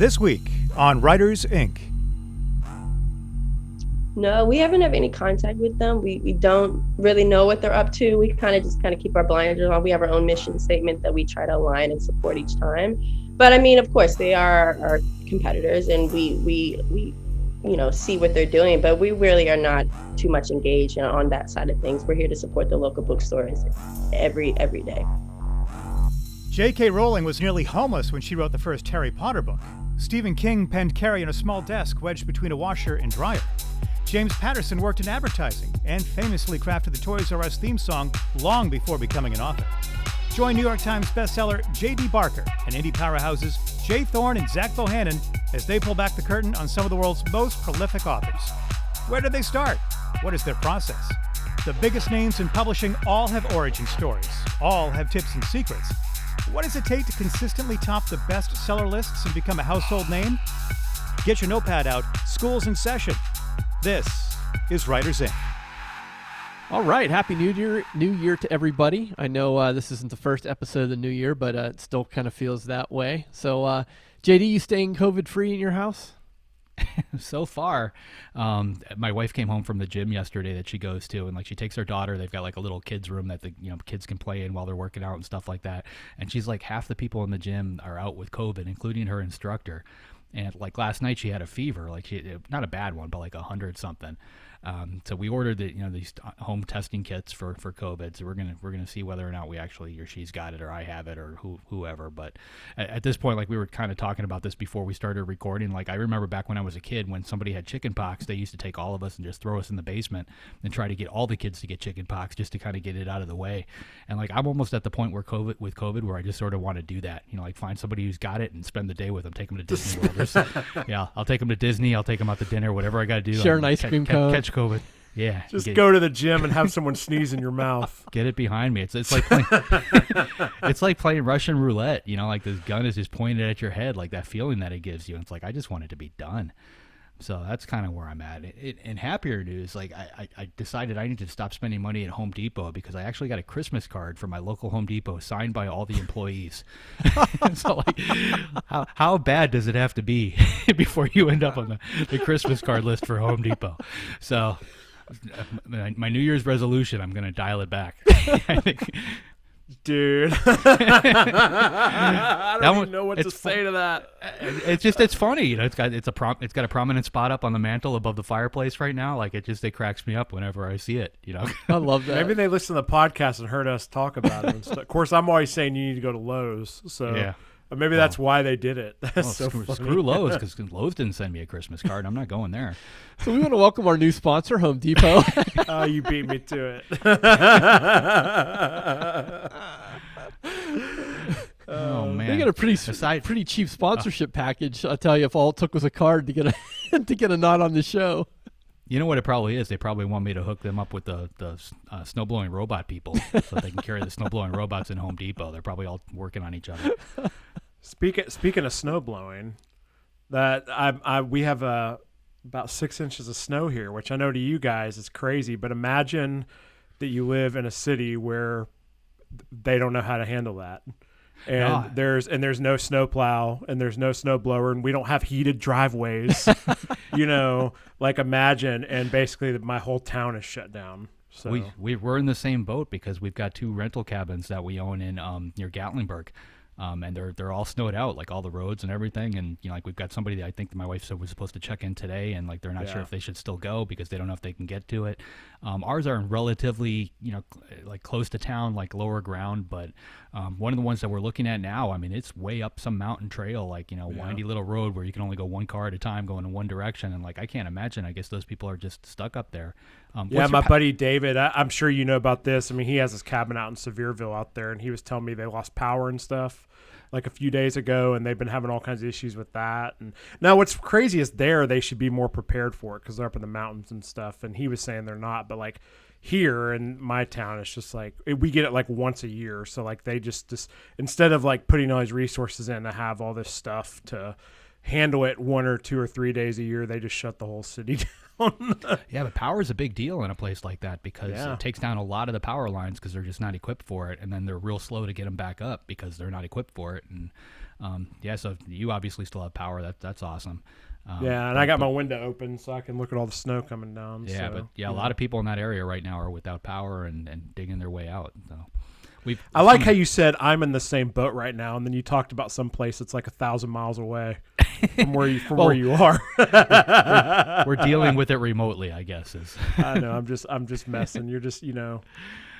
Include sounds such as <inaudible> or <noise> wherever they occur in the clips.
This week on Writers Inc. No, we haven't had any contact with them. We, we don't really know what they're up to. We kind of just kind of keep our blinders on. We have our own mission statement that we try to align and support each time. But I mean, of course, they are our competitors, and we we we you know see what they're doing. But we really are not too much engaged on that side of things. We're here to support the local bookstores every every day. J.K. Rowling was nearly homeless when she wrote the first Harry Potter book. Stephen King penned Carrie on a small desk wedged between a washer and dryer. James Patterson worked in advertising and famously crafted the Toys R Us theme song long before becoming an author. Join New York Times bestseller J.D. Barker and indie powerhouses J. Thorn and Zach Bohannon as they pull back the curtain on some of the world's most prolific authors. Where did they start? What is their process? The biggest names in publishing all have origin stories, all have tips and secrets. What does it take to consistently top the bestseller lists and become a household name? Get your notepad out, school's in session. This is Writers Inc. All right, happy New Year, New Year to everybody. I know uh, this isn't the first episode of the New Year, but uh, it still kind of feels that way. So, uh, JD, you staying COVID free in your house? <laughs> so far, um, my wife came home from the gym yesterday that she goes to, and like she takes her daughter. They've got like a little kids room that the you know kids can play in while they're working out and stuff like that. And she's like half the people in the gym are out with COVID, including her instructor. And like last night, she had a fever, like she not a bad one, but like a hundred something. Um, so we ordered the you know these home testing kits for for COVID. So we're gonna we're gonna see whether or not we actually or she's got it or I have it or who whoever. But at, at this point, like we were kind of talking about this before we started recording. Like I remember back when I was a kid, when somebody had chicken pox, they used to take all of us and just throw us in the basement and try to get all the kids to get chicken pox just to kind of get it out of the way. And like I'm almost at the point where COVID with COVID where I just sort of want to do that. You know, like find somebody who's got it and spend the day with them, take them to <laughs> Disney World. yeah, I'll take them to Disney. I'll take them out to dinner, whatever I got to do. Share an ice cream cone. Catch COVID. Yeah, just get, go to the gym and have someone sneeze in your mouth. <laughs> Get it behind me. It's it's like playing, <laughs> it's like playing Russian roulette. You know, like this gun is just pointed at your head, like that feeling that it gives you. And it's like I just want it to be done. So that's kind of where I'm at. It, it, in happier news, like I, I, decided I need to stop spending money at Home Depot because I actually got a Christmas card from my local Home Depot signed by all the employees. <laughs> so like, how, how bad does it have to be <laughs> before you end up on the, the Christmas card list for Home Depot? So uh, my, my New Year's resolution, I'm going to dial it back. <laughs> Dude, <laughs> I don't even know what to say to that. It's just it's funny, you know. It's got it's a prom, it's got a prominent spot up on the mantle above the fireplace right now. Like it just it cracks me up whenever I see it. You know, I love that. Maybe they listen to the podcast and heard us talk about it. Of course, I'm always saying you need to go to Lowe's. So yeah. Maybe that's why they did it. <laughs> That's well, so screw, screw Lowe's <laughs> because Lowe's didn't send me a Christmas card. I'm not going there. So we want to welcome our new sponsor, Home Depot. <laughs> oh, you beat me to it. oh man, they got a pretty Aside, pretty cheap sponsorship uh, package. I tell you, if all it took was a card to get a to get a nod on the show. You know what it probably is? They probably want me to hook them up with the the uh, snow blowing robot people, so they can carry the snow blowing robots in Home Depot. They're probably all working on each other. Speaking speaking of snow blowing, that I, I we have uh, about six inches of snow here, which I know to you guys is crazy. But imagine that you live in a city where they don't know how to handle that and God. there's and there's no snowplow and there's no snow blower and we don't have heated driveways <laughs> you know like imagine. And basically my whole town is shut down. So we, we we're in the same boat because we've got two rental cabins that we own in um, near gatlinburg um, and they're they're all snowed out, like all the roads and everything. And you know, like we've got somebody that I think my wife said was supposed to check in today, and like they're not yeah. sure if they should still go because they don't know if they can get to it. Um, ours are relatively, you know, cl- like close to town, like lower ground. But um, one of the ones that we're looking at now, I mean, it's way up some mountain trail, like you know, yeah. windy little road where you can only go one car at a time, going in one direction. And like I can't imagine. I guess those people are just stuck up there. Um, yeah, my pa- buddy David, I, am sure you know about this. I mean, he has his cabin out in Sevierville out there, and he was telling me they lost power and stuff like a few days ago, and they've been having all kinds of issues with that. And now, what's crazy is there they should be more prepared for it because they're up in the mountains and stuff. And he was saying they're not, but like here in my town, it's just like we get it like once a year. So like they just just instead of like putting all these resources in to have all this stuff to handle it one or two or three days a year, they just shut the whole city <laughs> down. yeah, but power is a big deal in a place like that because yeah. it takes down a lot of the power lines because they're just not equipped for it, and then they're real slow to get them back up because they're not equipped for it. And Um, yeah, so you obviously still have power. That that's awesome. Um, yeah, and but- I got my window open so I can look at all the snow coming down. Yeah, so, but yeah, a lot of people in that area right now are without power and, and digging their way out. So we've I like how you said I'm in the same boat right now, and then you talked about some place that's like a thousand miles away <laughs> from where you from Well, where you are. <laughs> we're dealing with it remotely. I guess is. <laughs> I know. I'm just I'm just messing. You're just you know.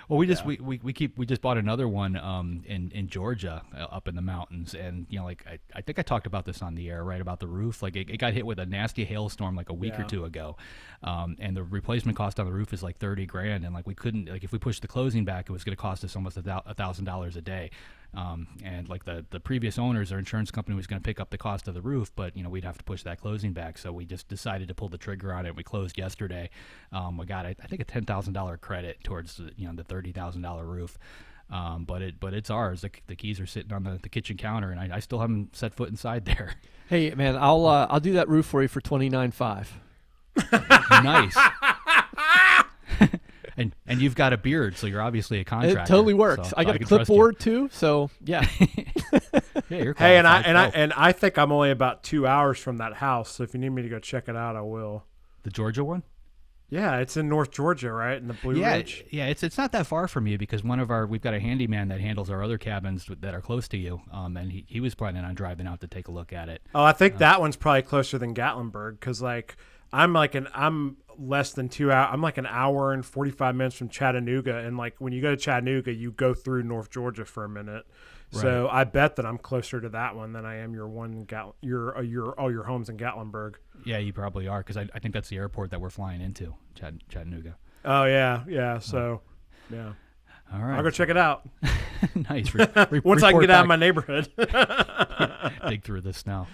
Well, we just we, we, we keep we just bought another one um in in Georgia uh, up in the mountains, and you know like I, I think I talked about this on the air right about the roof. Like it, it got hit with a nasty hailstorm like a week or two ago, um and the replacement cost on the roof is like thirty grand, and like we couldn't like if we pushed the closing back, it was going to cost us almost a thousand dollars a day. Um, and like the the previous owners, our insurance company was going to pick up the cost of the roof, but you know we'd have to push that closing back. So we just decided to pull the trigger on it. We closed yesterday. Um, we got I I think a ten thousand dollar credit towards the, you know the thirty thousand dollar roof. Um, but it but it's ours. The, the keys are sitting on the, the kitchen counter, and I, I still haven't set foot inside <laughs> there. Hey man, I'll uh, I'll do that roof for you for twenty nine five. nice. <laughs> and and you've got a beard, so you're obviously a contractor. It totally works. so- I got a can clipboard too, so yeah. <laughs> <laughs> Yeah, you're Hey, and I qualified. and I and I think I'm only about two hours from that house. So if you need me to go check it out, I will. the Georgia one. Yeah, it's in North Georgia, right? In the Blue yeah, Ridge. yeah, it's it's not that far from you because one of our we've got a handyman that handles our other cabins that are close to you, um, and he, he was planning on driving out to take a look at it. Oh, I think that one's probably closer than Gatlinburg because like I'm like an I'm less than two hour. I'm like an hour and forty five minutes from Chattanooga, and like when you go to Chattanooga, you go through North Georgia for a minute. So I bet that I'm closer to that one than I am your one Gat your uh, your all your homes in Gatlinburg. Yeah, you probably are because I, I think that's the airport that we're flying into, Chatt- Chattanooga. Oh yeah, yeah. So yeah, All right, I'll go check it out <laughs> nice. Re- <laughs> once I can get out of my neighborhood. <laughs> dig through this now.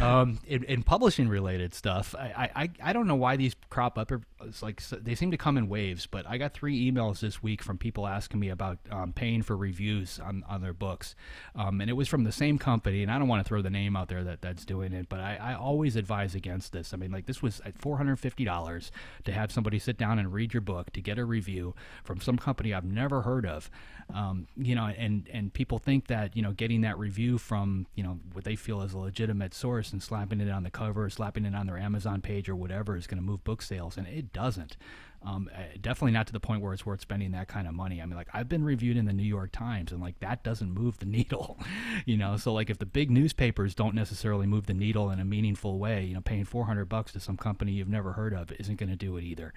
Um, in, in publishing related stuff, I, I, I don't know why these crop up. It's like they seem to come in waves. But I got three emails this week from people asking me about um, paying for reviews on, on their books, um, and it was from the same company. And I don't want to throw the name out there that that's doing it, but I, I always advise against this. I mean, like this was at four hundred fifty dollars to have somebody sit down and read your book to get a review from some company I've never heard of. Um, you know, and and people think that you know getting that review from you know what they feel is a legitimate source and slapping it on the cover, slapping it on their Amazon page or whatever is going to move book sales, and it doesn't. Um, uh, definitely not to the point where it's worth spending that kind of money. I mean, like I've been reviewed in the New York Times, and like that doesn't move the <laughs> needle, you know. So like if the big newspapers don't necessarily move the needle in a meaningful way, you know, paying 400 bucks to some company you've never heard of isn't going to do it either.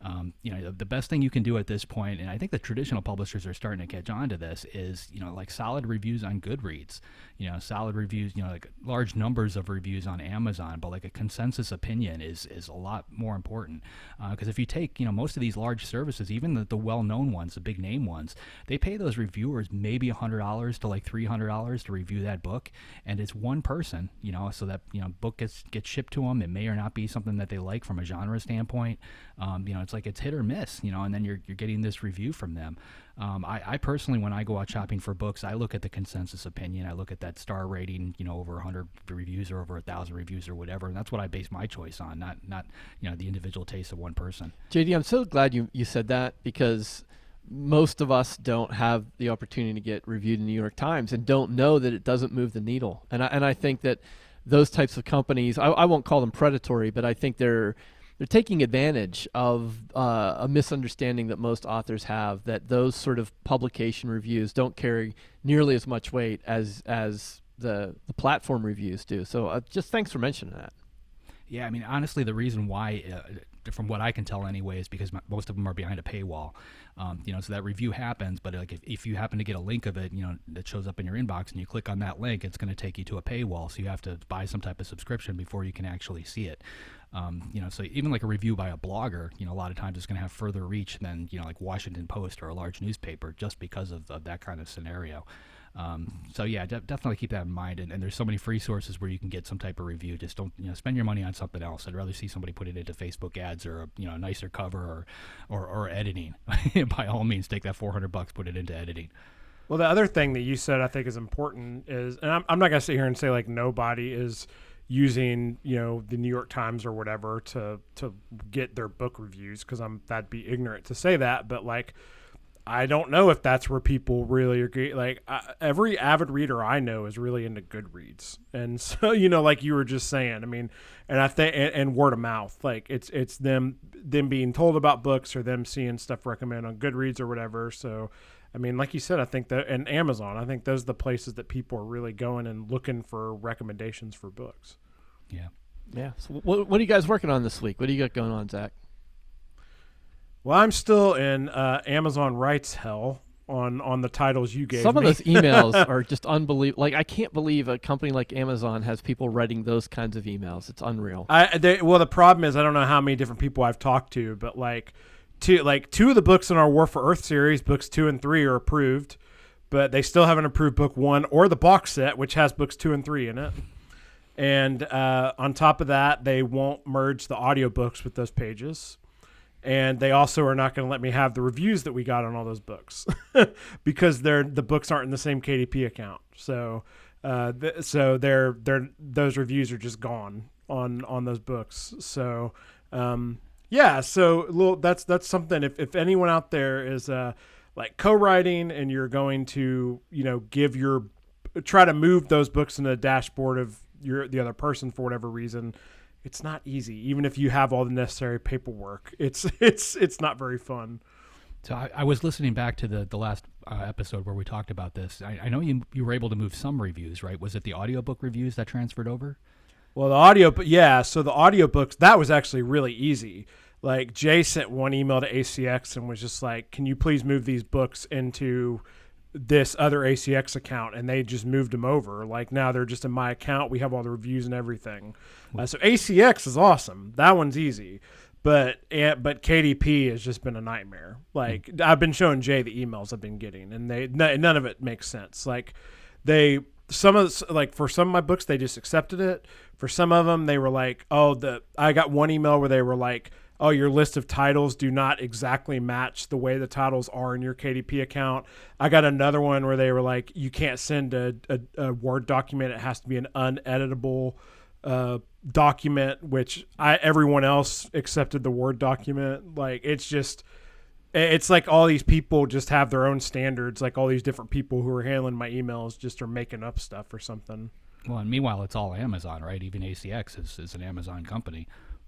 Um, you know, the, best thing you can do at this point, and I think the traditional publishers are starting to catch on to this, is you know like solid reviews on Goodreads, you know, solid reviews, you know, like large numbers of reviews on Amazon, but like a consensus opinion is is a lot more important because if you take you know most of these large services, even the, the well-known ones, the big name ones, they pay those reviewers maybe hundred dollars to like three hundred dollars to review that book, and it's one person, you know, so that you know book gets gets shipped to them. It may or not be something that they like from a genre standpoint. Um, you know, it's like it's hit or miss, you know, and then you're you're getting this review from them. Um, I, I personally, when I go out shopping for books, I look at the consensus opinion. I look at that star rating, you know, over 100 reviews or over a thousand reviews or whatever, and that's what I base my choice on, not not you know the individual taste of one person. JD, I'm so glad you, you said that because most of us don't have the opportunity to get reviewed in the New York Times and don't know that it doesn't move the needle. And I, and I think that those types of companies, I, I won't call them predatory, but I think they're they're taking advantage of uh, a misunderstanding that most authors have that those sort of publication reviews don't carry nearly as much weight as as the the platform reviews do. So uh, just thanks for mentioning that. Yeah, I mean, honestly, the reason why, uh, from what I can tell anyway, is because most of them are behind a paywall. Um, you know, so that review happens, but like if, if you happen to get a link of it, you know, that shows up in your inbox, and you click on that link, it's going to take you to a paywall. So you have to buy some type of subscription before you can actually see it. Um, you know, so even like a review by a blogger, you know, a lot of times it's going to have further reach than you know, like Washington Post or a large newspaper, just because of, of that kind of scenario. Um, so yeah, de- definitely keep that in mind. And, and there's so many free sources where you can get some type of review. Just don't you know spend your money on something else. I'd rather see somebody put it into Facebook ads or a, you know a nicer cover or or, or editing. <laughs> By all means, take that 400 bucks, put it into editing. Well, the other thing that you said I think is important is, and I'm, I'm not going to sit here and say like nobody is using you know the New York Times or whatever to to get their book reviews because I'm that'd be ignorant to say that, but like I don't know if that's where people really agree. Like uh, every avid reader I know is really into Goodreads, and <laughs> so you know, like you were just saying, I mean, and I think and, and word of mouth, like it's it's them them being told about books or them seeing stuff recommended on Goodreads or whatever. So, I mean, like you said, I think that and Amazon, I think those are the places that people are really going and looking for recommendations for books. Yeah. Yeah. So what, what are you guys working on this week? What do you got going on, Zach? Well, I'm still in uh, Amazon rights hell on on the titles you gave Some me. of those emails <laughs> are just unbelievable. Like I can't believe a company like Amazon has people writing those kinds of emails. It's unreal. I they, well, the problem is I don't know how many different people I've talked to, but like two like two of the books in our War for Earth series, books two and three, are approved, but they still haven't approved book one or the box set, which has books two and three in it. And uh, on top of that, they won't merge the audiobooks with those pages. And they also are not going to let me have the reviews that we got on all those books <laughs> because they're the books aren't in the same KDP account. So, uh, th- so they're they're those reviews are just gone on on those books. So, um, yeah. So, little that's that's something. If if anyone out there is uh like co-writing and you're going to you know give your try to move those books in the dashboard of your the other person for whatever reason it's not easy even if you have all the necessary paperwork it's <laughs> it's it's not very fun So I, I was listening back to the the last uh, episode where we talked about this. I, I know you you were able to move some reviews, right? Was it the audiobook reviews that transferred over? Well the audio yeah so the audiobooks that was actually really easy. Like jay sent one email to acx and was just like can you please move these books into this other acx account? And they just moved them over. Like now they're just in my account. We have all the reviews and everything. Uh, so acx is awesome. That one's easy. But but KDP has just been a nightmare. Like I've been showing Jay the emails I've been getting, and they none of it makes sense. Like they some of the, like for some of my books they just accepted it. For some of them they were like, oh the I got one email where they were like, oh your list of titles do not exactly match the way the titles are in your KDP account. I got another one where they were like, you can't send a, a, a Word document; it has to be an uneditable uh, document, which I everyone else accepted the Word document. Like it's just, it's like all these people just have their own standards. Like all these different people who are handling my emails just are making up stuff or something. Well, and meanwhile, it's all Amazon, right? Even ACX is, is an Amazon company.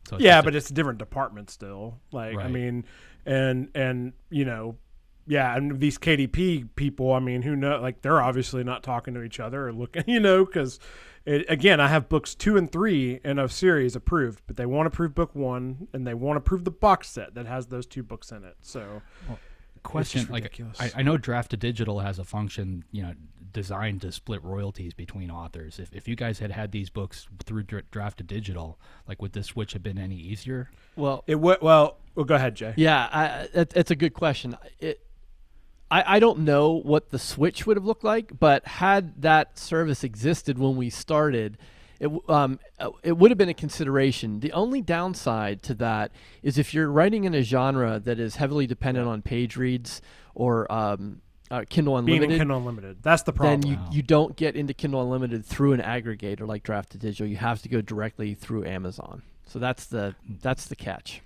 So yeah, just a- but it's a different department still. Like I mean, and and you know. Yeah, and these KDP people, I mean, who know? Like, they're obviously not talking to each other or looking, <laughs> you know, because again, I have books two and three in a series approved, but they won't approve book one, and they won't approve the box set that has those two books in it. So, question just like. I, I know draft to digital has a function you know designed to split royalties between authors if, if you guys had had these books through draft to digital like would this switch have been any easier Well, it would. well, well, go ahead, Jay. Yeah, I, it, it's a good question. It, I, I don't know what the switch would have looked like, but had that service existed when we started, it, um, it would have been a consideration. The only downside to that is if you're writing in a genre that is heavily dependent on page reads or um, uh, Kindle Being Unlimited, in Kindle Unlimited, that's the problem. then you, you don't get into Kindle Unlimited through an aggregator like Draft to Digital. You have to go directly through Amazon. So that's the that's the catch.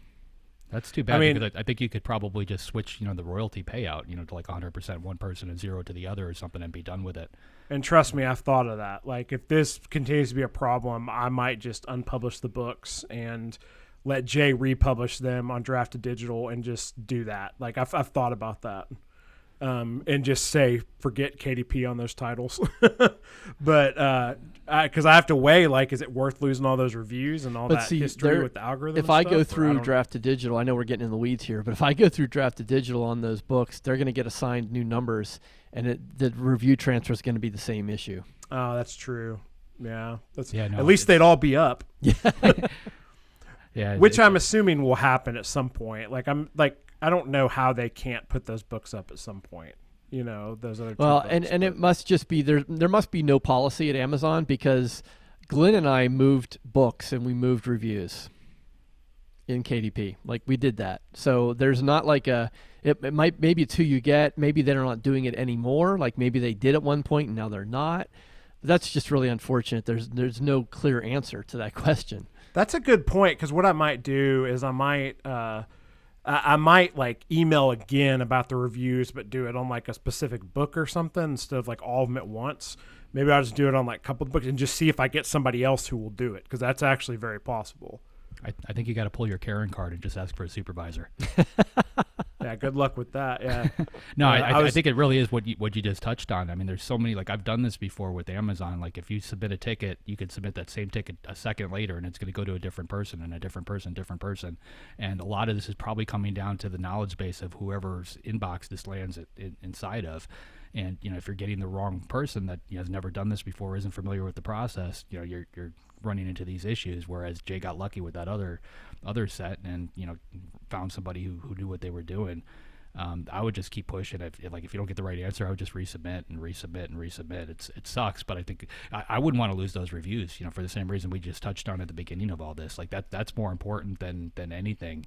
That's too bad I mean- I, I think you could probably just switch you know the royalty payout you know to like 100% one person and zero to the other or something and be done with it And trust me, I've thought of that. Like, if this continues to be a problem, I might just unpublish the books and let Jay republish them on Draft to Digital and just do that. Like, I've, I've thought about that. Um, and just say, forget KDP on those titles. <laughs> but, uh, because I, have to weigh, like, is it worth losing all those reviews and all But that see, history there- with the algorithm? if and I stuff, go or I through draft to digital, I know we're getting in the weeds here, but if I go through draft to digital on those books, they're going to get assigned new numbers, and it, the review transfer is going to be the same issue. Oh, that's true. Yeah. That's, Yeah, no, at least it's- they'd all be up. <laughs> <laughs> yeah which I'm assuming will happen at some point. Like I'm like I don't know how they can't put those books up at some point. You know those other. Well, books, and, and but- it must just be there. There must be no policy at Amazon because Glenn and I moved books and we moved reviews in KDP. Like we did that. So there's not like a. It, it might maybe it's who you get. Maybe they're not doing it anymore. Like maybe they did at one point and now they're not. That's just really unfortunate. There's there's no clear answer to that <laughs> question. that's a good point because what I might do is I might uh, I, I might like email again about the reviews, but do it on like a specific book or something instead of like all of them at once. Maybe I'll just do it on like a couple of books and just see if I get somebody else who will do it because that's actually very possible. I, I think you got to pull your Karen card and just ask for a supervisor. <laughs> Yeah, good luck with that. Yeah. <laughs> No, I, I, I I was- think it really is what you what you just touched on. I mean, there's so many. Like I've done this before with Amazon. Like if you submit a ticket, you could submit that same ticket a second later, and it's going to go to a different person and a different person, different person. And a lot of this is probably coming down to the knowledge base of whoever's inbox this lands it, in, inside of. And you know, if you're getting the wrong person that you know, has never done this before, isn't familiar with the process, you know, you're you're running into these issues. Whereas Jay got lucky with that other other set, and you know, found somebody who, who knew what they were doing um, I would just keep pushing. If, if like if you don't get the right answer, I would just resubmit and resubmit and resubmit. It's it sucks, but I think I, I wouldn't want to lose those reviews. You know, for the same reason we just touched on at the beginning of all this. Like that that's more important than than anything.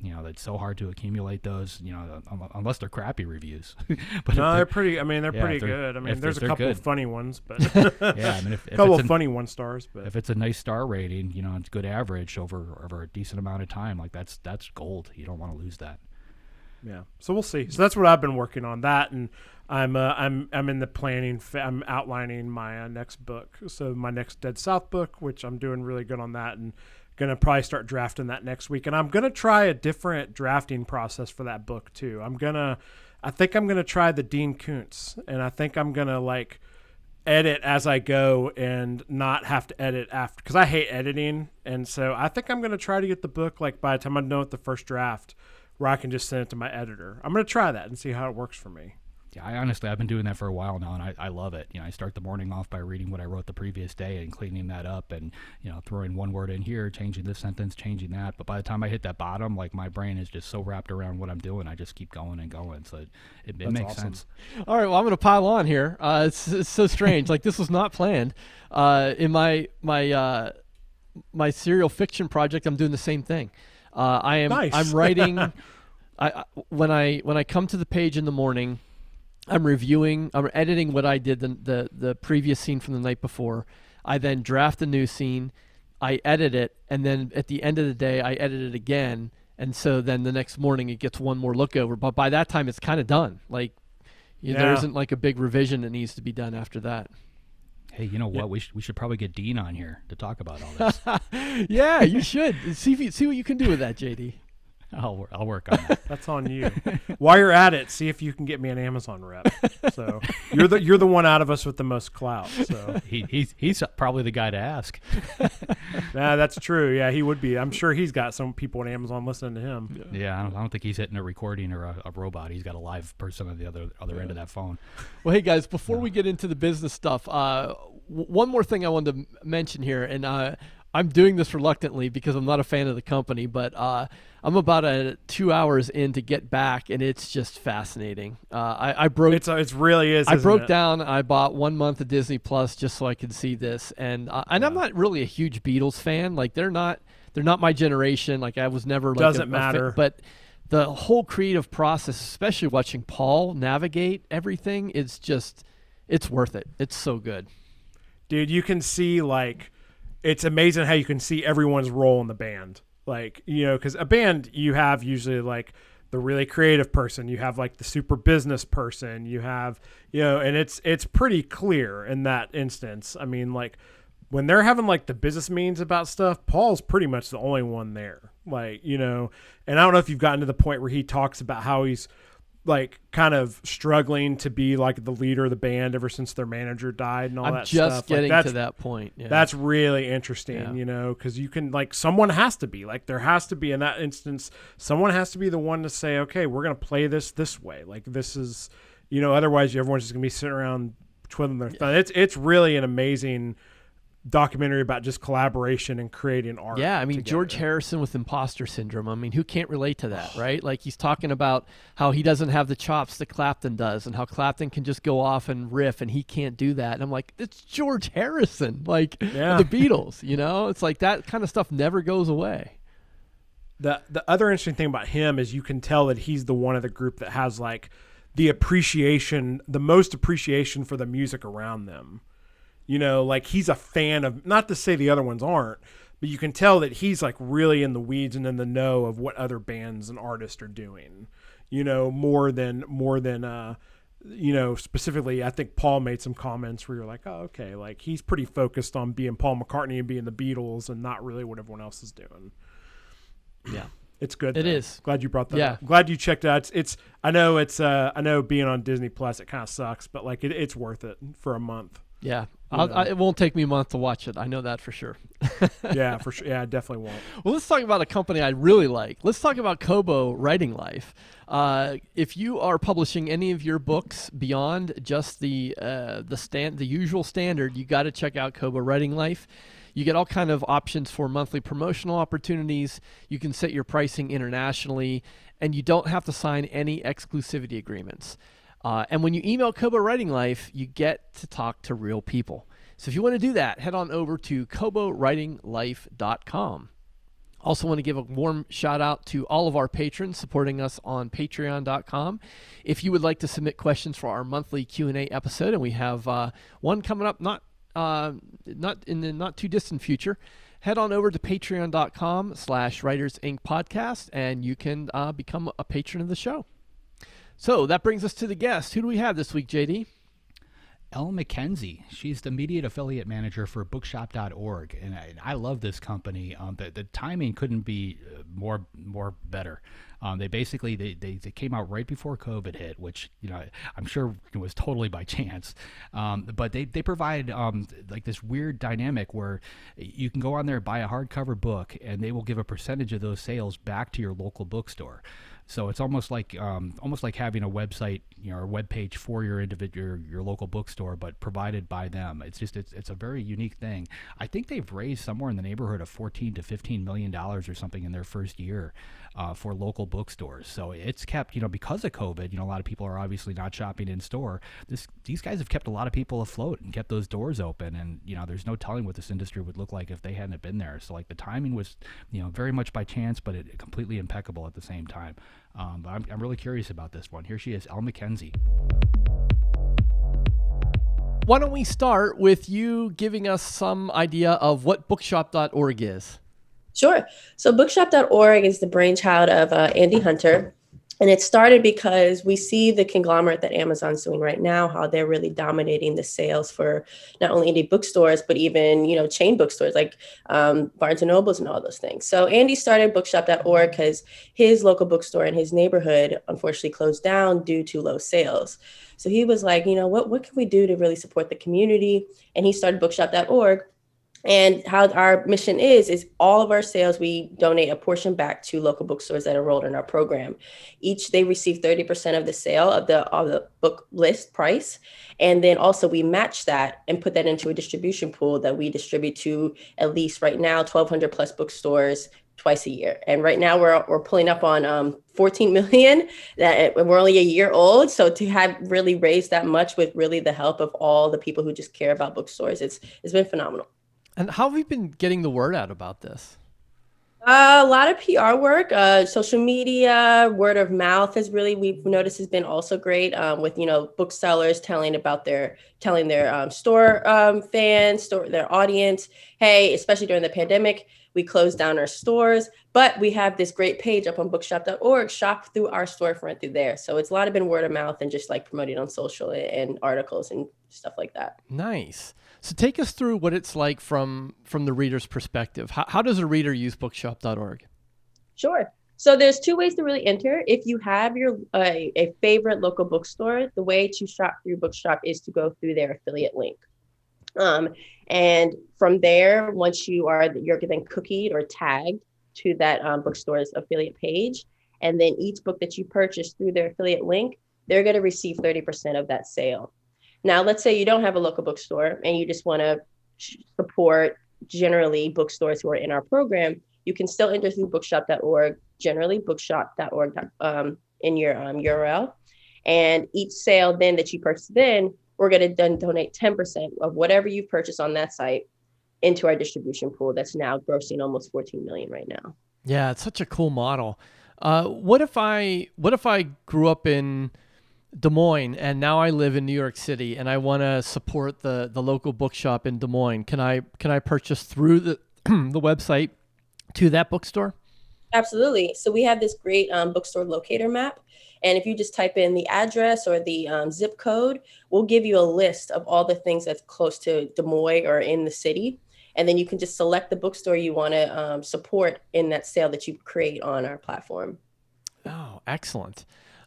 You know, it's so hard to accumulate those. You know, unless they're crappy reviews. <laughs> but No, they're they're- pretty. I mean, they're Yeah, pretty they're- good. I mean, there's a couple funny ones, but <laughs> <laughs> yeah, I mean, if, a couple it's of an- funny one stars. But if it's a nice star rating, you know, it's good average over over a decent amount of time. Like that's that's gold. You don't want to lose that. Yeah, so we'll see. So that's what I've been working on. That and I'm uh, I'm I'm in the planning. Fa- I'm outlining my uh, next book. So my next Dead South book, which I'm doing really good on that, and gonna probably start drafting that next week. And I'm gonna try a different drafting process for that book too. I'm gonna, I think I'm gonna try the Dean Koontz, and I think I'm gonna like edit as I go and not have to edit after because I hate editing. And so I think I'm to try to get the book like by the time I'm done with the first draft where I can just send it to my editor. I'm going to try that and see how it works for me. Yeah, I honestly I've been doing that for a while now, and I, I love it. You know, I start the morning off by reading what I wrote the previous day and cleaning that up, and you know, throwing one word in here, changing this sentence, changing that. But by the time I hit that bottom, like my brain is just so wrapped around what I'm doing, I just keep going and going. So it, it, it makes awesome. sense. All right, well, I'm going to pile on here. Uh, it's, it's so strange. <laughs> like this was not planned. Uh, in my my uh, my serial fiction project, I'm doing the same thing. Uh, I am Nice. I'm <laughs> writing. I, when I when I come to the page in the morning, I'm reviewing. I'm editing what I did the the, the previous scene from the night before. I then draft a new scene. I edit it, and then at the end of the day, I edit it again. And so then the next morning, it gets one more look over. But by that time, it's kind of done. Like you there Yeah. isn't like a big revision that needs to be done after that. Hey, you know what? We should we should probably get Dean on here to talk about all this. <laughs> yeah, you should see if you, see what you can do with that, JD. <laughs> I'll wor- I'll work on that. That's on you. While you're at it, see if you can get me an Amazon rep. So you're the you're the one out of us with the most clout. So <laughs> he, he's he's probably the guy to ask. <laughs> nah, that's true. Yeah, he would be. I'm sure he's got some people on Amazon listening to him. Yeah, I don't, I don't think he's hitting a recording or a, a robot. He's got a live person on the other other end of that phone. Well, hey guys, before we get into the business stuff, uh, w- one more thing I wanted to m- mention here, and uh, I'm doing this reluctantly because I'm not a fan of the company, but uh, I'm about a two hours in to get back, and it's just fascinating. Uh, I, I broke. It's it's really is. I broke it? down. I bought one month of Disney Plus just so I could see this, and uh, and I'm not really a huge Beatles fan. Like they're not they're not my generation. Like I was never like Doesn't a matter. but the whole creative process, especially watching Paul navigate everything, it's just it's worth it. It's so good. dude you can see like it's amazing how you can see everyone's role in the band. Like you know because a band you have usually like the really creative person you have like the super business person you have you know and it's it's pretty clear in that instance. I mean like when they're having like the business meetings about stuff paul's pretty much the only one there. Like you know and i don't know if you've gotten to the point where he talks about how he's like kind of struggling to be like the leader of the band ever since their manager died and all I'm that just stuff. getting like, to that point. Yeah. That's really interesting, Yeah. you know, because you can like someone has to be like there has to be in that instance someone has to be the one to say, okay, we're gonna play this this way. Like this is, you know, otherwise everyone's just gonna be sitting around twiddling their thumb. It's it's really an amazing documentary about just collaboration and creating art. Yeah, I mean George. Harrison with imposter syndrome. I mean, who can't relate to that, <sighs> right? Like he's talking about how he doesn't have the chops that Clapton does, and how Clapton can just go off and riff, and he can't do that. And I'm like, it's George Harrison, <laughs> like Yeah. the Beatles. You know, it's like that kind of stuff never goes away. the the other interesting thing about him is you can tell that he's the one of the group that has like the appreciation, the most appreciation for the music around them. You know, like he's a fan of not to say the other ones aren't, but you can tell that he's like really in the weeds and in the know of what other bands and artists are doing. You know, more than more than uh you know, specifically, I think Paul made some comments where you're like, oh, okay, like he's pretty focused on being Paul McCartney and being the Beatles and not really what everyone else is doing. Yeah. It's good. It though. is. Glad you brought that Yeah. up. Glad you checked out. It's, it's I know it's uh I know being on Disney Plus it kind of sucks, but like it, it's worth it for a month. Yeah, You I'll, know. I, it won't take me a month to watch it. I know that for sure. <laughs> Yeah, for sure. Yeah, I definitely won't. Well, let's talk about a company I really like. Let's talk about Kobo Writing Life. Uh, if you are publishing any of your books beyond just the uh, the stand the usual standard, you got to check out Kobo Writing Life. You get all kind of options for monthly promotional opportunities. You can set your pricing internationally, and you don't have to sign any exclusivity agreements. Uh, and when you email Kobo Writing Life, you get to talk to real people. So if you want to do that, head on over to kobowritinglife.com. Also, want to give a warm shout out to all of our patrons supporting us on patreon.com. If you would like to submit questions for our monthly Q&A episode, and we have uh, one coming up not uh, not in the not too distant future, head on over to patreon.com slash writers inc podcast and you can uh, become a patron of the show. So that brings us to the guest. Who do we have this week, JD? Elle McKenzie. She's the immediate affiliate manager for Bookshop.org, and I, I love this company. Um, the, the timing couldn't be uh, more more better. Um, they basically they, they, they came out right before COVID hit, which you know I'm sure was totally by <laughs> chance. Um, but they they provide um, like this weird dynamic where you can go on there buy a hardcover book, and they will give a percentage of those sales back to your local bookstore. So it's almost like um, almost like having a website, you know, or web page for your individual your, your local bookstore, but provided by them. It's just it's, it's a very unique thing. I think they've raised somewhere in the neighborhood of 14 to 15 million dollars or something in their first year uh, for local bookstores. So it's kept you know because of COVID, you know, a lot of people are obviously not shopping in store. This these guys have kept a lot of people afloat and kept those doors open. And you know, there's no telling what this industry would look like if they hadn't been there. So like the timing was you know very much by chance, but it completely impeccable at the same time. Um, but I'm, I'm really curious about this one. Here she is, Elle McKenzie. Why don't we start with you giving us some idea of what bookshop.org is? Sure. So bookshop.org is the brainchild of uh, Andy Hunter. And it started because we see the conglomerate that Amazon's doing right now, how they're really dominating the sales for not only indie bookstores, but even, you know, chain bookstores like um, Barnes and Nobles and all those things. So Andy started bookshop.org because his local bookstore in his neighborhood unfortunately closed down due to low sales. So he was like, you know, what, what can we do to really support the community? And he started bookshop.org and how our mission is is all of our sales we donate a portion back to local bookstores that enrolled in our program. Each they receive 30% of the sale of the of the book list price. And then also we match that and put that into a distribution pool that we distribute to at least right now 1200 plus bookstores twice a year. And right now we're, we're pulling up on um, 14 million that we're only a year old. So to have really raised that much with really the help of all the people who just care about bookstores it's it's been phenomenal And how have you been getting the word out about this? Uh, a lot of PR work, uh, social media, word of mouth has really we've noticed has been also great um, with you know booksellers telling about their telling their um, store um, fans, store their audience, hey, especially during the pandemic, we closed down our stores, but we have this great page up on bookshop.org. Shop through our storefront through there. So it's a lot of been word of mouth and just like promoting on social and articles and stuff like that. Nice. So take us through what it's like from from the reader's perspective. How, how does a reader use bookshop.org? Sure. So there's two ways to really enter. If you have your uh, a favorite local bookstore, the way to shop through Bookshop is to go through their affiliate link. Um, and from there, once you are you're then cookied or tagged to that um, bookstore's affiliate page, and then each book that you purchase through their affiliate link, they're going to receive 30% of that sale. Now, let's say you don't have a local bookstore and you just want to support generally bookstores who are in our program, you can still enter through bookshop.org, generally bookshop.org um, in your um, URL. And each sale then that you purchase then, we're going to then donate 10% of whatever you purchase on that site into our distribution pool that's now grossing almost 14 million right now. Yeah, it's such a cool model. Uh, what if I what if I grew up in Des Moines and now I live in New York City and I want to support the the local bookshop in Des Moines? Can I can I purchase through the <clears throat> the website to that bookstore? Absolutely. So we have this great um, bookstore locator map. And if you just type in the address or the um, zip code, we'll give you a list of all the things that's close to Des Moines or in the city. And then you can just select the bookstore you want to um, support in that sale that you create on our platform. Oh, excellent.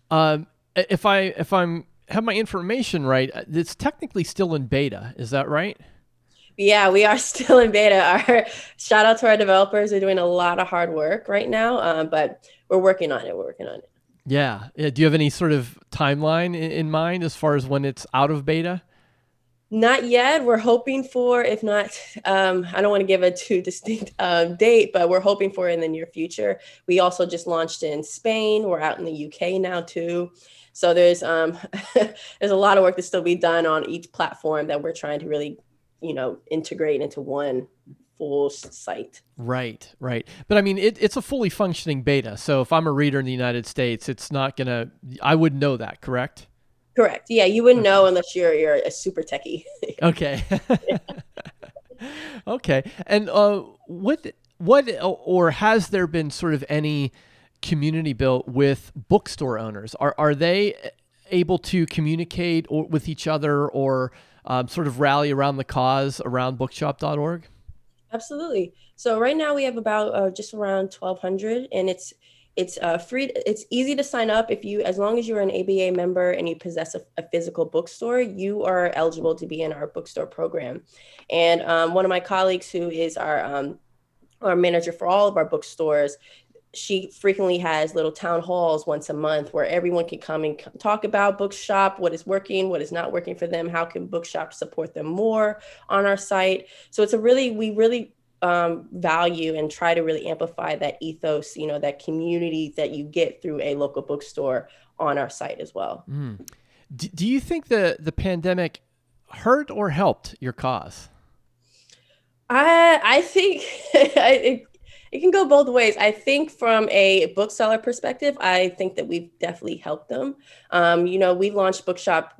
Um, if I if I'm have my information right, uh, it's technically still in beta. Is that right? Yeah, we are <laughs> still in beta. Our shout out to our developers; they're doing a lot of hard work right now, um, but we're working on it. We're working on it. Yeah. Do you have any sort of timeline in mind as far as when it's out of beta? Not yet. We're hoping for, if not, um, I don't want to give a too distinct um, date, but we're hoping for in the near future. We also just launched in Spain. We're out in the UK now too. So there's um, <laughs> there's a lot of work to still be done on each platform that we're trying to really, you know, integrate into one full site. Right, right. But I mean, it, it's a fully functioning beta. So if I'm a reader in the United States, it's not gonna. I wouldn't know that, correct? Correct. Yeah, you wouldn't know unless you're you're a super techie. <laughs> okay. <laughs> okay. And uh, what what or has there been sort of any community built with bookstore owners? Are are they able to communicate or, with each other or um, sort of rally around the cause around bookshop.org? Absolutely. So right now we have about uh, just around 1,200, and it's it's uh, free. It's easy to sign up if you, as long as you're an ABA member and you possess a, a physical bookstore, you are eligible to be in our bookstore program. And um, one of my colleagues, who is our um, our manager for all of our bookstores, she frequently has little town halls once a month where everyone can come and talk about bookshop what is working what is not working for them how can bookshop support them more on our site. So it's a really we really um, value and try to really amplify that ethos you know that community that you get through a local bookstore on our site as well. Mm. do, do you think the the pandemic hurt or helped your cause? I I think <laughs> it, it can go both ways. I think from a bookseller perspective, I think that we've definitely helped them. Um, you know, we launched Bookshop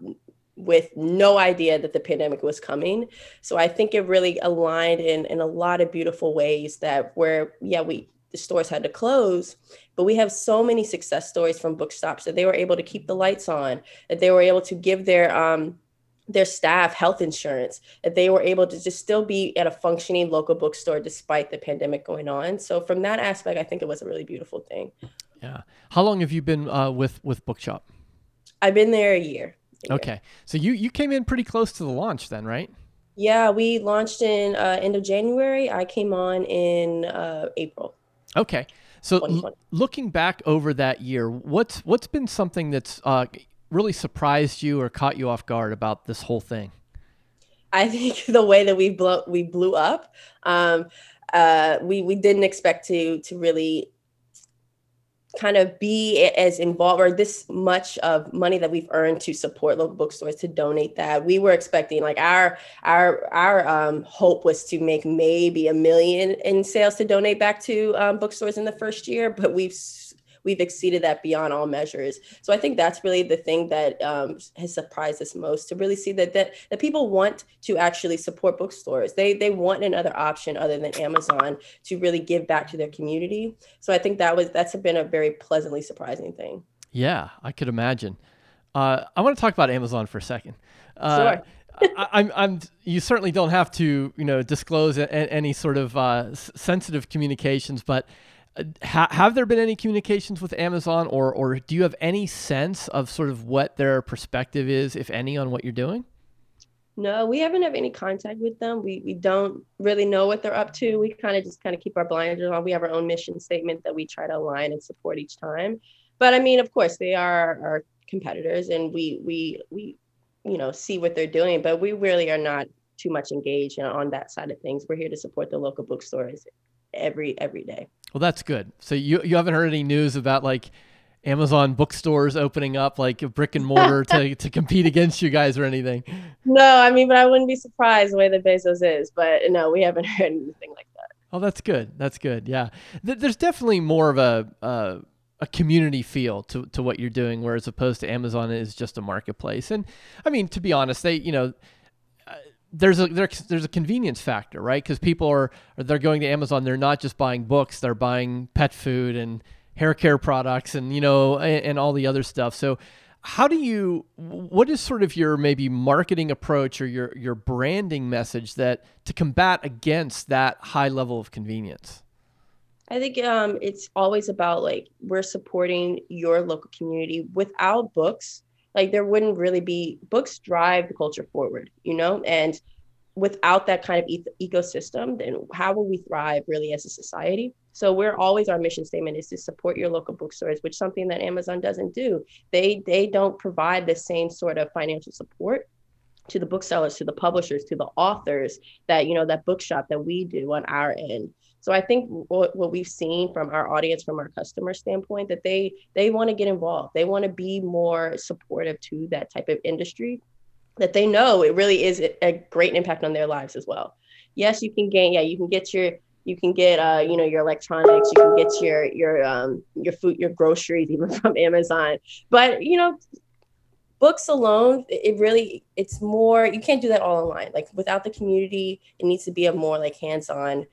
with no idea that the pandemic was coming. So I think it really aligned in in a lot of beautiful ways that where yeah, we the stores had to close, but we have so many success stories from bookstops that they were able to keep the lights on, that they were able to give their um their staff health insurance that they were able to just still be at a functioning local bookstore despite the pandemic going on. So from that aspect i think it was a really beautiful thing. Yeah. How long have you been uh, with with bookshop? I've been there a year, a year. okay. So you you came in pretty close to the launch then right? Yeah we launched in uh, end of january. I came on in uh, april. Okay. So l- looking back over that year what's what's been something that's uh, really surprised you or caught you off guard about this whole thing? I think <laughs> the way that we blew we blew up, um, uh, we we didn't expect to to really kind of be as involved or this much of money that we've earned to support local bookstores to donate that we were expecting like our our our um, hope was to make maybe a million in sales to donate back to um, bookstores in the first year but we've we've exceeded that beyond all measures. So I think that's really the thing that um, has surprised us most to really see that, that that people want to actually support bookstores. They they want another option other than Amazon to really give back to their community. So I think that was that's been a very pleasantly surprising thing. Yeah, I could imagine. Uh, I want to talk about Amazon for a second. Uh, sure. I, I'm, I'm, you certainly don't have to, you know, disclose a, a, any sort of uh, sensitive communications, but ha- have there been any communications with Amazon, or or do you have any sense of sort of what their perspective is, if any, on what you're doing? No, we haven't had any contact with them. We we don't really know what they're up to. We kind of just kind of keep our blinders on. We have our own mission statement that we try to align and support each time. But I mean, of course, they are our competitors, and we we we you know see what they're doing. But we really are not too much engaged on that side of things. We're here to support the local bookstores every every day. Well, that's good. So you you haven't heard any news about like Amazon bookstores opening up like a brick and mortar to, <laughs> to compete against you guys or anything? No, I mean, but I wouldn't be surprised the way that Bezos is. But no, we haven't <laughs> heard anything like that. Oh, that's good. That's good. Yeah, there's definitely more of a uh, a community feel to to what you're doing, whereas opposed to Amazon is just a marketplace. And I mean, to be honest, they you know there's a there, there's a convenience factor, right? Because people are they're going to Amazon. They're not just buying books; they're buying pet food and hair care products, and you know, and, and all the other stuff. So, how do you? What is sort of your maybe marketing approach or your your branding message that to combat against that high level of convenience? I think um, it's always about like we're supporting your local community. Without books, like there wouldn't really be books drive the culture forward you know? And without that kind of ecosystem then how will we thrive really as a society? So we're always our mission statement is to support your local bookstores which something that amazon doesn't do. They they don't provide the same sort of financial support to the booksellers to the publishers to the authors that you know that bookshop that we do on our end so I think what, what we've seen from our audience, from our customer standpoint, that they they want to get involved. They want to be more supportive to that type of industry. That they know it really is a great impact on their lives as well. Yes, you can gain. Yeah, you can get your you can get uh you know your electronics you can get your your um your food your groceries even <laughs> from amazon but you know books alone it really it's more you can't do that all online like without the community it needs to be a more like hands-on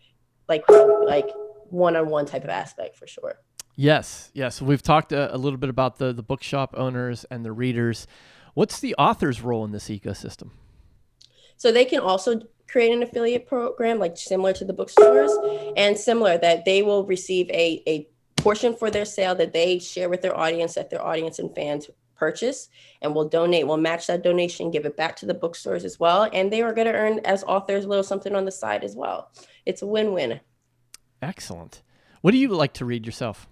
like like one-on-one type of aspect for sure. Yes, yes. We've talked a, a, little bit about the the bookshop owners and the readers. What's the author's role in this ecosystem? So they can also create an affiliate program, like similar to the bookstores, and similar that they will receive a a portion for their sale that they share with their audience that their audience and fans purchase and we'll donate we'll match that donation give it back to the bookstores as well and they are going to earn as authors a little something on the side as well it's a win-win. Excellent. What do you like to read yourself?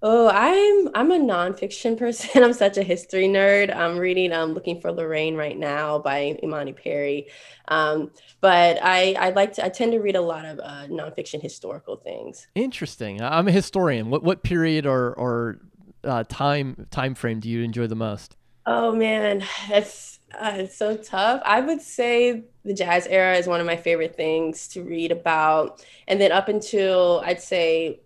Oh, I'm I'm a nonfiction person. <laughs> I'm such a history nerd. I'm reading I'm um Looking for Lorraine right now by Imani Perry. Um, but I I like to I tend to read a lot of uh, nonfiction historical things. Interesting. I'm a historian. What what period or or uh, time time frame do you enjoy the most? Oh man, that's uh, it's so tough. I would say the jazz era is one of my favorite things to read about, and then up until I'd say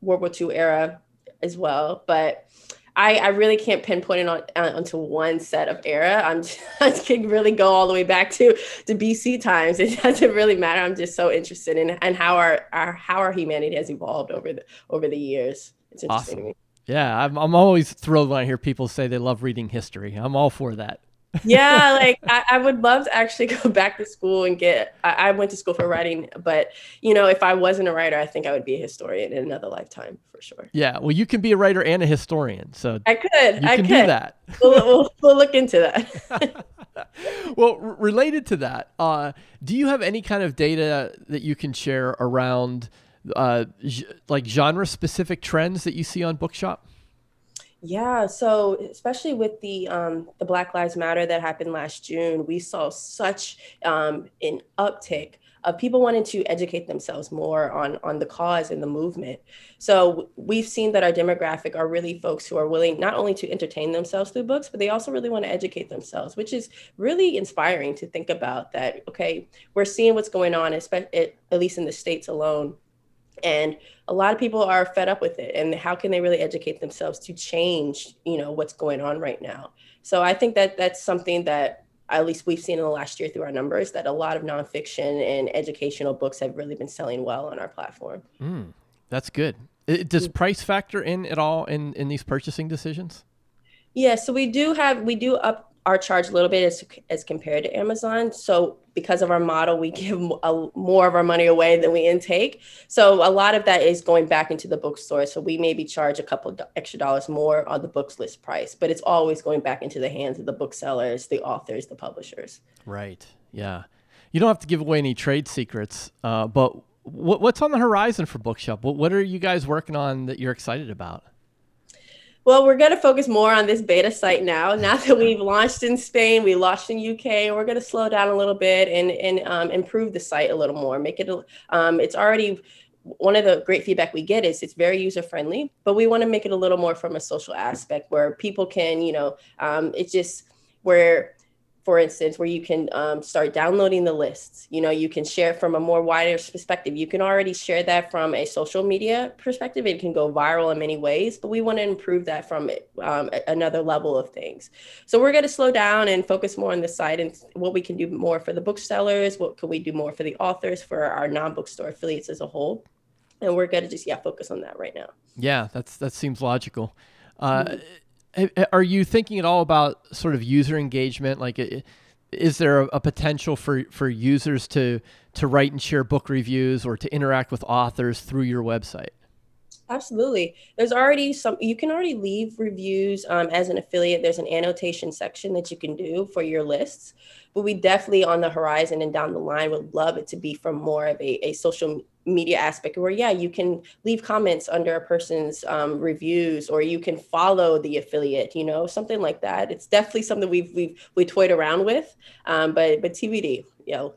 World War II era as well. But I, I really can't pinpoint it on, on, onto one set of era. I'm <laughs> just, I can really go all the way back to to BC times. <laughs> It doesn't really matter. I'm just so interested in and how our, our how our humanity has evolved over the over the years. It's interesting awesome. Yeah, I'm, I'm always thrilled when I hear people say they love reading history. I'm all for that. yeah, <laughs> like I, I, would love to actually <laughs> go back to school and get. I, I, went to school for writing, but you know, if I wasn't a writer, I think I would be a historian in another lifetime for sure. Yeah, well, you can be a writer and a historian, so I could. I could. do that. We'll, we'll, <laughs> we'll look into that. well, r- related to that, uh, do you have any kind of data that you can share around? Uh, like genre specific trends that you see on Bookshop? Yeah, so especially with the um, the Black Lives Matter that happened last June, we saw such um, an uptick of people wanting to educate themselves more on on the cause and the movement. So we've seen that our demographic are really folks who are willing not only to entertain themselves through books, but they also really want to educate themselves, which is really inspiring to think about. That okay, we're seeing what's going on, especially at least in the states alone and a lot of people are fed up with it. And how can they really educate themselves to change you know what's going on right now? So i think that that's something that at least we've seen in the last year through our numbers that a lot of nonfiction and educational books have really been selling well on our platform. Mm, that's good. Does price factor in at all in in these purchasing decisions? Yeah so we do have we do up our charge a little bit as, as compared to Amazon. So because of our model, we <laughs> give a, more of our money away than we intake. So a lot of that is going back into the bookstore. So we maybe charge a couple extra dollars more on the books list price, but it's always going back into the hands of the booksellers, the authors, the publishers. Right. Yeah. You don't have to give away any trade secrets, uh, but what's on the horizon for Bookshop? What, what are you guys working on that you're excited about? Well, we're going to focus more on this beta site now. Now that we've launched in Spain, we launched in UK, we're going to slow down a little bit and, and um, improve the site a little more. Make it, um, it's already one of the great feedback we get is it's very user friendly, but we want to make it a little more from a social aspect where people can, you know, um, it's just where for instance, where you can um, start downloading the lists. You know, you can share from a more wider perspective. You can already share that from a social media perspective. It can go viral in many ways, but we want to improve that from um, another level of things. So we're going to slow down and focus more on the site and what we can do more for the booksellers. What can we do more for the authors, for our non-bookstore affiliates as a whole? And we're going to just yeah focus on that right now. Yeah, that's that seems logical. Uh, mm-hmm are you thinking at all about sort of user engagement? Like, is there a, potential for, for users to to write and share book reviews or to interact with authors through your website? Absolutely. There's already some, you can already leave reviews um, as an affiliate. There's an annotation section that you can do for your lists. But we definitely on the horizon and down the line would love it to be from more of a, a social media aspect where yeah you can leave comments under a person's um, reviews or you can follow the affiliate you know something like that it's definitely something we've we've we toyed around with um, but but tbd you know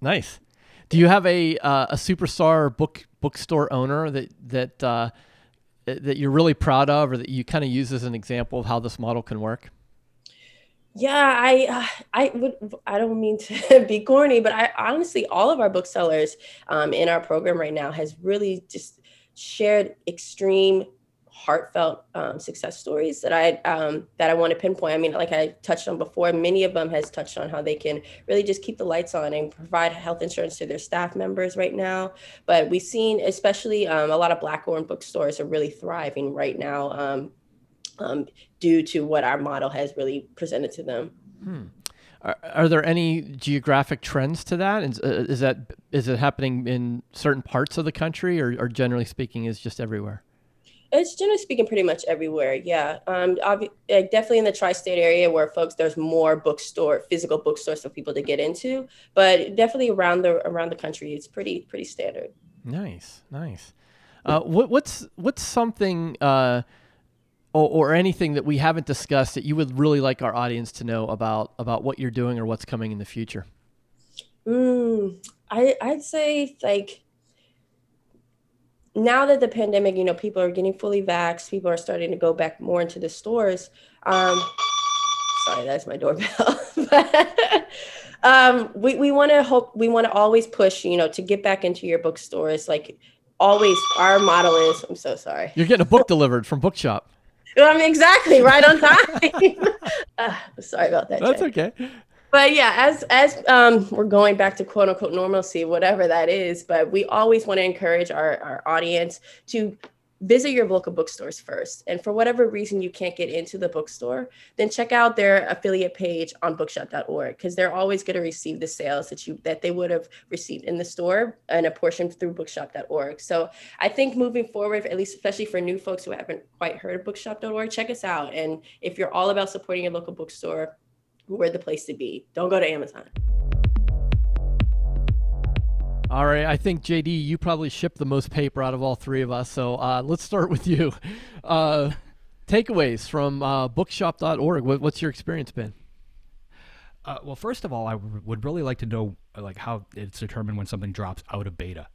nice do you have a uh, a superstar book bookstore owner that that uh, that you're really proud of or that you kind of use as an example of how this model can work? Yeah, I uh, I would I don't mean to <laughs> be corny, but I honestly all of our booksellers um, in our program right now has really just shared extreme heartfelt um, success stories that I um, that I want to pinpoint. I mean, like I touched on before, many of them has touched on how they can really just keep the lights on and provide health insurance to their staff members right now. But we've seen, especially um, a lot of Black-owned bookstores are really thriving right now um, um, due to what our model has really presented to them. Hmm. Are, are, there any geographic trends to that? Is, uh, is, that is it happening in certain parts of the country, or, or generally speaking, is just everywhere? It's generally speaking pretty much everywhere. Yeah, um, obvi- definitely in the tri-state area where folks there's more bookstore, physical bookstores for people to get into, but definitely around the around the country, it's pretty pretty standard. Nice, nice. Uh, what, what's what's something uh, or, or anything that we haven't discussed that you would really like our audience to know about about what you're doing or what's coming in the future? Mm, I I'd say like now that the pandemic, you know, people are getting fully vaxxed, people are starting to go back more into the stores. Um, sorry, that's my doorbell. <laughs> um, we, we want to hope, we want to always push, you know, to get back into your bookstores. Like always, our model is, I'm so sorry. You're getting a book delivered from Bookshop. <laughs> I mean, exactly right on time. <laughs> uh, sorry about that. That's okay. But yeah, as as um, we're going back to quote unquote normalcy, whatever that is, but we always want to encourage our, our audience to visit your local bookstores first. And for whatever reason you can't get into the bookstore, then check out their affiliate page on bookshop.org because they're always going to receive the sales that you that they would have received in the store and a portion through bookshop.org. So I think moving forward, at least especially for new folks who haven't quite heard of bookshop.org, check us out. And if you're all about supporting your local bookstore, we're the place to be. Don't go to Amazon. All right, I think JD, you probably shipped the most paper out of all three of us. So uh, let's start with you. Uh, takeaways from uh, bookshop.org. What, what's your experience been? Uh, well, first of all, I w- would really like to know like how it's determined when something drops out of beta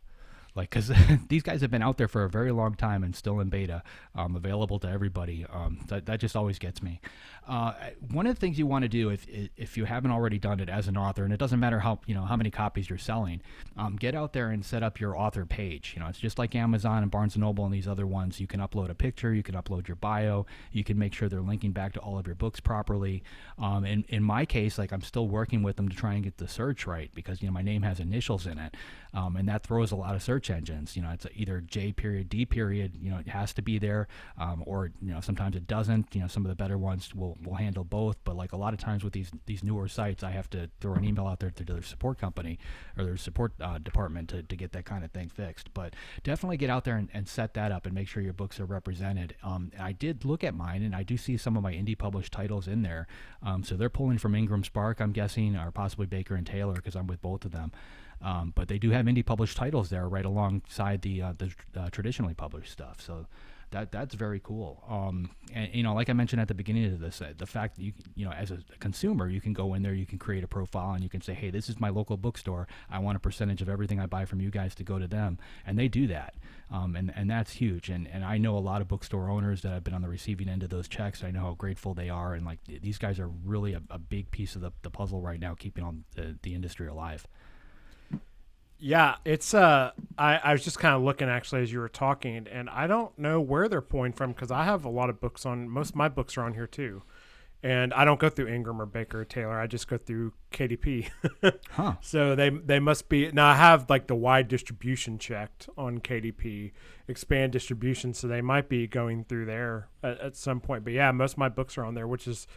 like because <laughs> these guys have been out there for a very long time and still in beta um, available to everybody. Um, that, that just always gets me. Uh, one of the things you want to do if, if you haven't already done it as an author and it doesn't matter how you know how many copies you're selling um, get out there and set up your author page. You know it's just like amazon and barnes and noble and these other ones. You can upload a picture you can upload your bio you can make sure they're linking back to all of your books properly. Um, in, in my case like i'm still working with them to try and get the search right because you know my name has initials in it. Um, and that throws a lot of search engines. You know, it's either J period, D period. You know, it has to be there, um, or you know, sometimes it doesn't. You know, some of the better ones will will handle both. But like a lot of times with these these newer sites, I have to throw an email out there to their support company or their support uh, department to, to get that kind of thing fixed. But definitely get out there and, and set that up and make sure your books are represented. Um, I did look at mine, and I do see some of my indie published titles in there. Um, so they're pulling from Ingram Spark, I'm guessing, or possibly Baker and Taylor because I'm with both of them. Um, but they do have indie published titles there right alongside the uh, the uh, traditionally published stuff. So that that's very cool. Um, and you know, like I mentioned at the beginning of this, uh, the fact that you you know, as a consumer, you can go in there, you can create a profile, and you can say, hey, this is my local bookstore. I want a percentage of everything I buy from you guys to go to them, and they do that. Um, and and that's huge. And and I know a lot of bookstore owners that have been on the receiving end of those checks. I know how grateful they are, and like these guys are really a, a big piece of the, the puzzle right now, keeping on the, the industry alive. Yeah, it's uh I, I was just kind of looking actually as you were talking and I don't know where they're pulling from because I have a lot of books on most of my books are on here too. And I don't go through Ingram or Baker or Taylor. I just go through KDP. <laughs> Huh. So they they must be now I have like the wide distribution checked on KDP, expand distribution, so they might be going through there at, at some point. But yeah, most of my books are on there, which is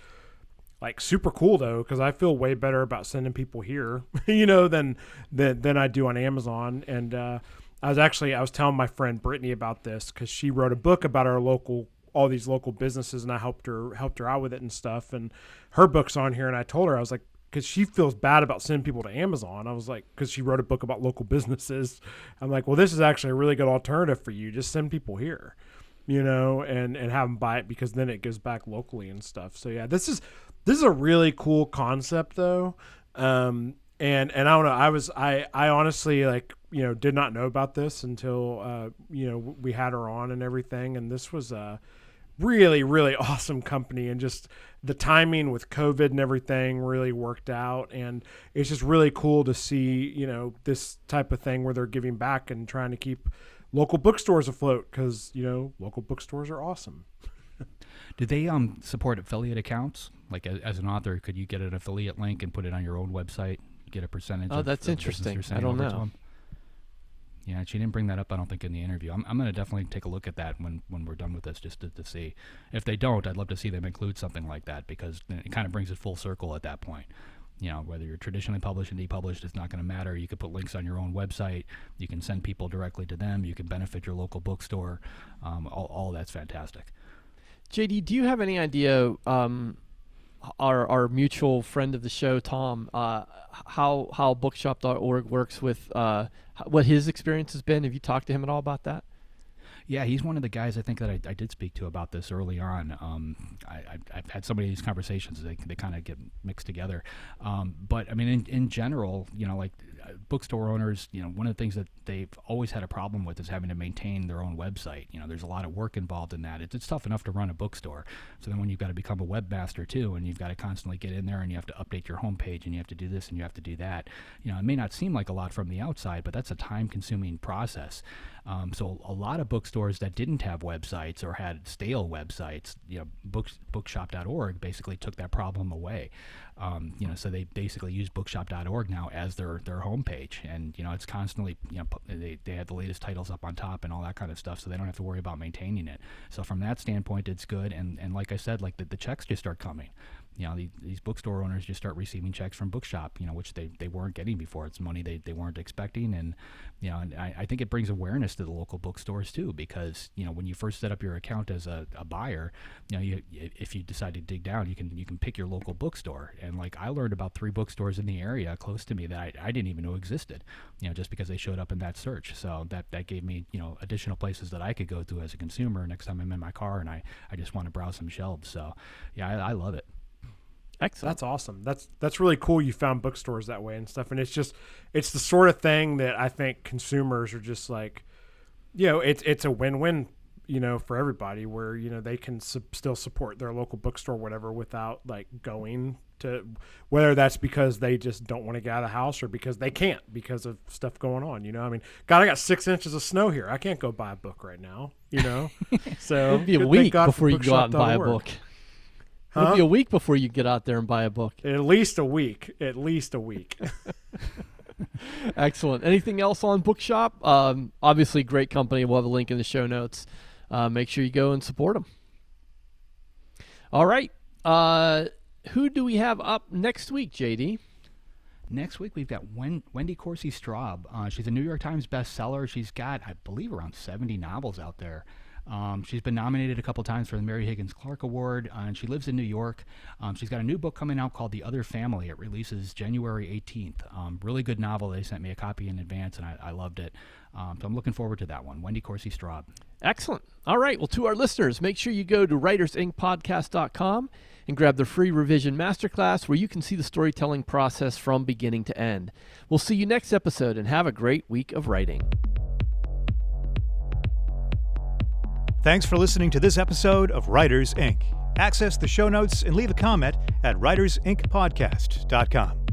like super cool though because I feel way better about sending people here, <laughs> you know, than than than I do on Amazon. And uh, I was actually I was telling my friend Brittany about this because she wrote a book about our local all these local businesses and I helped her helped her out with it and stuff. And her book's on here, and I told her I was like because she feels bad about sending people to Amazon. I was like, because she wrote a book about local <laughs> businesses. I'm like, well, this is actually a really good alternative for you. Just send people here, you know, and and have them buy it because then it goes back locally and stuff. So yeah, this is this is a really cool concept though. Um, and and I don't know. I was I I honestly like you know did not know about this until uh, you know we had her on and everything. And this was a really really <laughs> awesome company and just the timing with COVID and everything really worked out. And it's just really cool to see you know this type of thing where they're giving back and trying to keep local bookstores afloat because you know local bookstores are awesome. Do they um support affiliate accounts? Like as, as an author, could you get an affiliate link and put it on your own website, get a percentage? Oh, of that's the interesting. you're I don't over to know. 'em? Yeah, she didn't bring that up. I don't think in the interview. I'm, I'm going to definitely take a look at that when, when we're done with this, just to, to see. If they don't, I'd love to see them include something like that because it kind of brings it full circle at that point. You know, whether you're traditionally published and depublished, it's not going to matter. You could put links on your own website. You can send people directly to them. You can benefit your local bookstore. Um, all, all that's fantastic. JD, do you have any idea? Um, our our mutual friend of the show, Tom, uh, how how Bookshop.org works with uh, what his experience has been. Have you talked to him at all about that? Yeah, he's one of the guys I think that I, I did speak to about this early on. Um, I, I've had so many of these conversations; they, they kind of get mixed together. Um, but I mean, in, in general, you know, like uh, bookstore owners, you know, one of the things that they've always had a problem with is having to maintain their own website. You know, there's a lot of work involved in that. It's, it's tough enough to run a bookstore. So then when you've got to become a webmaster too, and you've got to constantly get in there and you have to update your homepage and you have to do this and you have to do that. You know, it may not seem like a lot from the outside, but that's a time-consuming process. Um, so a lot of bookstores that didn't have websites or had stale websites, you know, books, bookshop.org basically took that problem away. Um, you know, so they basically use bookshop.org now as their their homepage, and you know, it's constantly you know they they have the latest titles up on top and all that kind of stuff, so they don't have to worry about maintaining it. So from that standpoint, it's good. And and like I said, like the, the checks just start coming you know, the, these bookstore owners just start receiving checks from Bookshop, you know, which they, they weren't getting before. It's money they, they weren't expecting. And, you know, and I, I think it brings awareness to the local bookstores too, because, you know, when you first set up your account as a, a buyer, you know, you, if you decide to dig down, you can, you can pick your local bookstore. And like, I learned about three bookstores in the area close to me that I, I didn't even know existed, you know, just because they showed up in that search. So that, that gave me, you know, additional places that I could go to as a consumer next time I'm in my car and I, I just want to browse some shelves. So yeah, I, I love it. Excellent. That's awesome. That's that's really cool. You found bookstores that way and stuff, and it's just it's the sort of thing that I think consumers are just like, you know, it's it's a win win, you know, for everybody where you know they can su- still support their local bookstore, whatever, without like going to whether that's because they just don't want to get out of the house or because they can't because of stuff going on. You know, I mean, God, I got six inches of snow here. I can't go buy a book right now. You know, <laughs> so it'd be a week God before you go out and buy a bookshop.org. book. It'll be a week before you get out there and buy a book. At least a week. At least a week. <laughs> <laughs> Excellent. Anything else on Bookshop? Um, obviously, great company. We'll have a link in the show notes. Uh, make sure you go and support them. All right. Uh, who do we have up next week, JD? Next week, we've got Wen- Wendy Corsi Straub. Uh, she's a New York Times bestseller. She's got, I believe, around 70 novels out there. Um, she's been nominated a couple times for the Mary Higgins Clark Award, uh, and she lives in New York. Um, she's got a new book coming out called The Other Family. It releases January 18th. Um, really good novel. They sent me a copy in advance, and I, I loved it. Um, so I'm looking forward to that one. Wendy Corsi Straub. Excellent. All right. Well, to our listeners, make sure you go to writersincpodcast.com and grab the free revision masterclass where you can see the storytelling process from beginning to end. We'll see you next episode and have a great week of writing. Thanks for listening to this episode of Writers Inc. Access the show notes and leave a comment at writersincpodcast.com.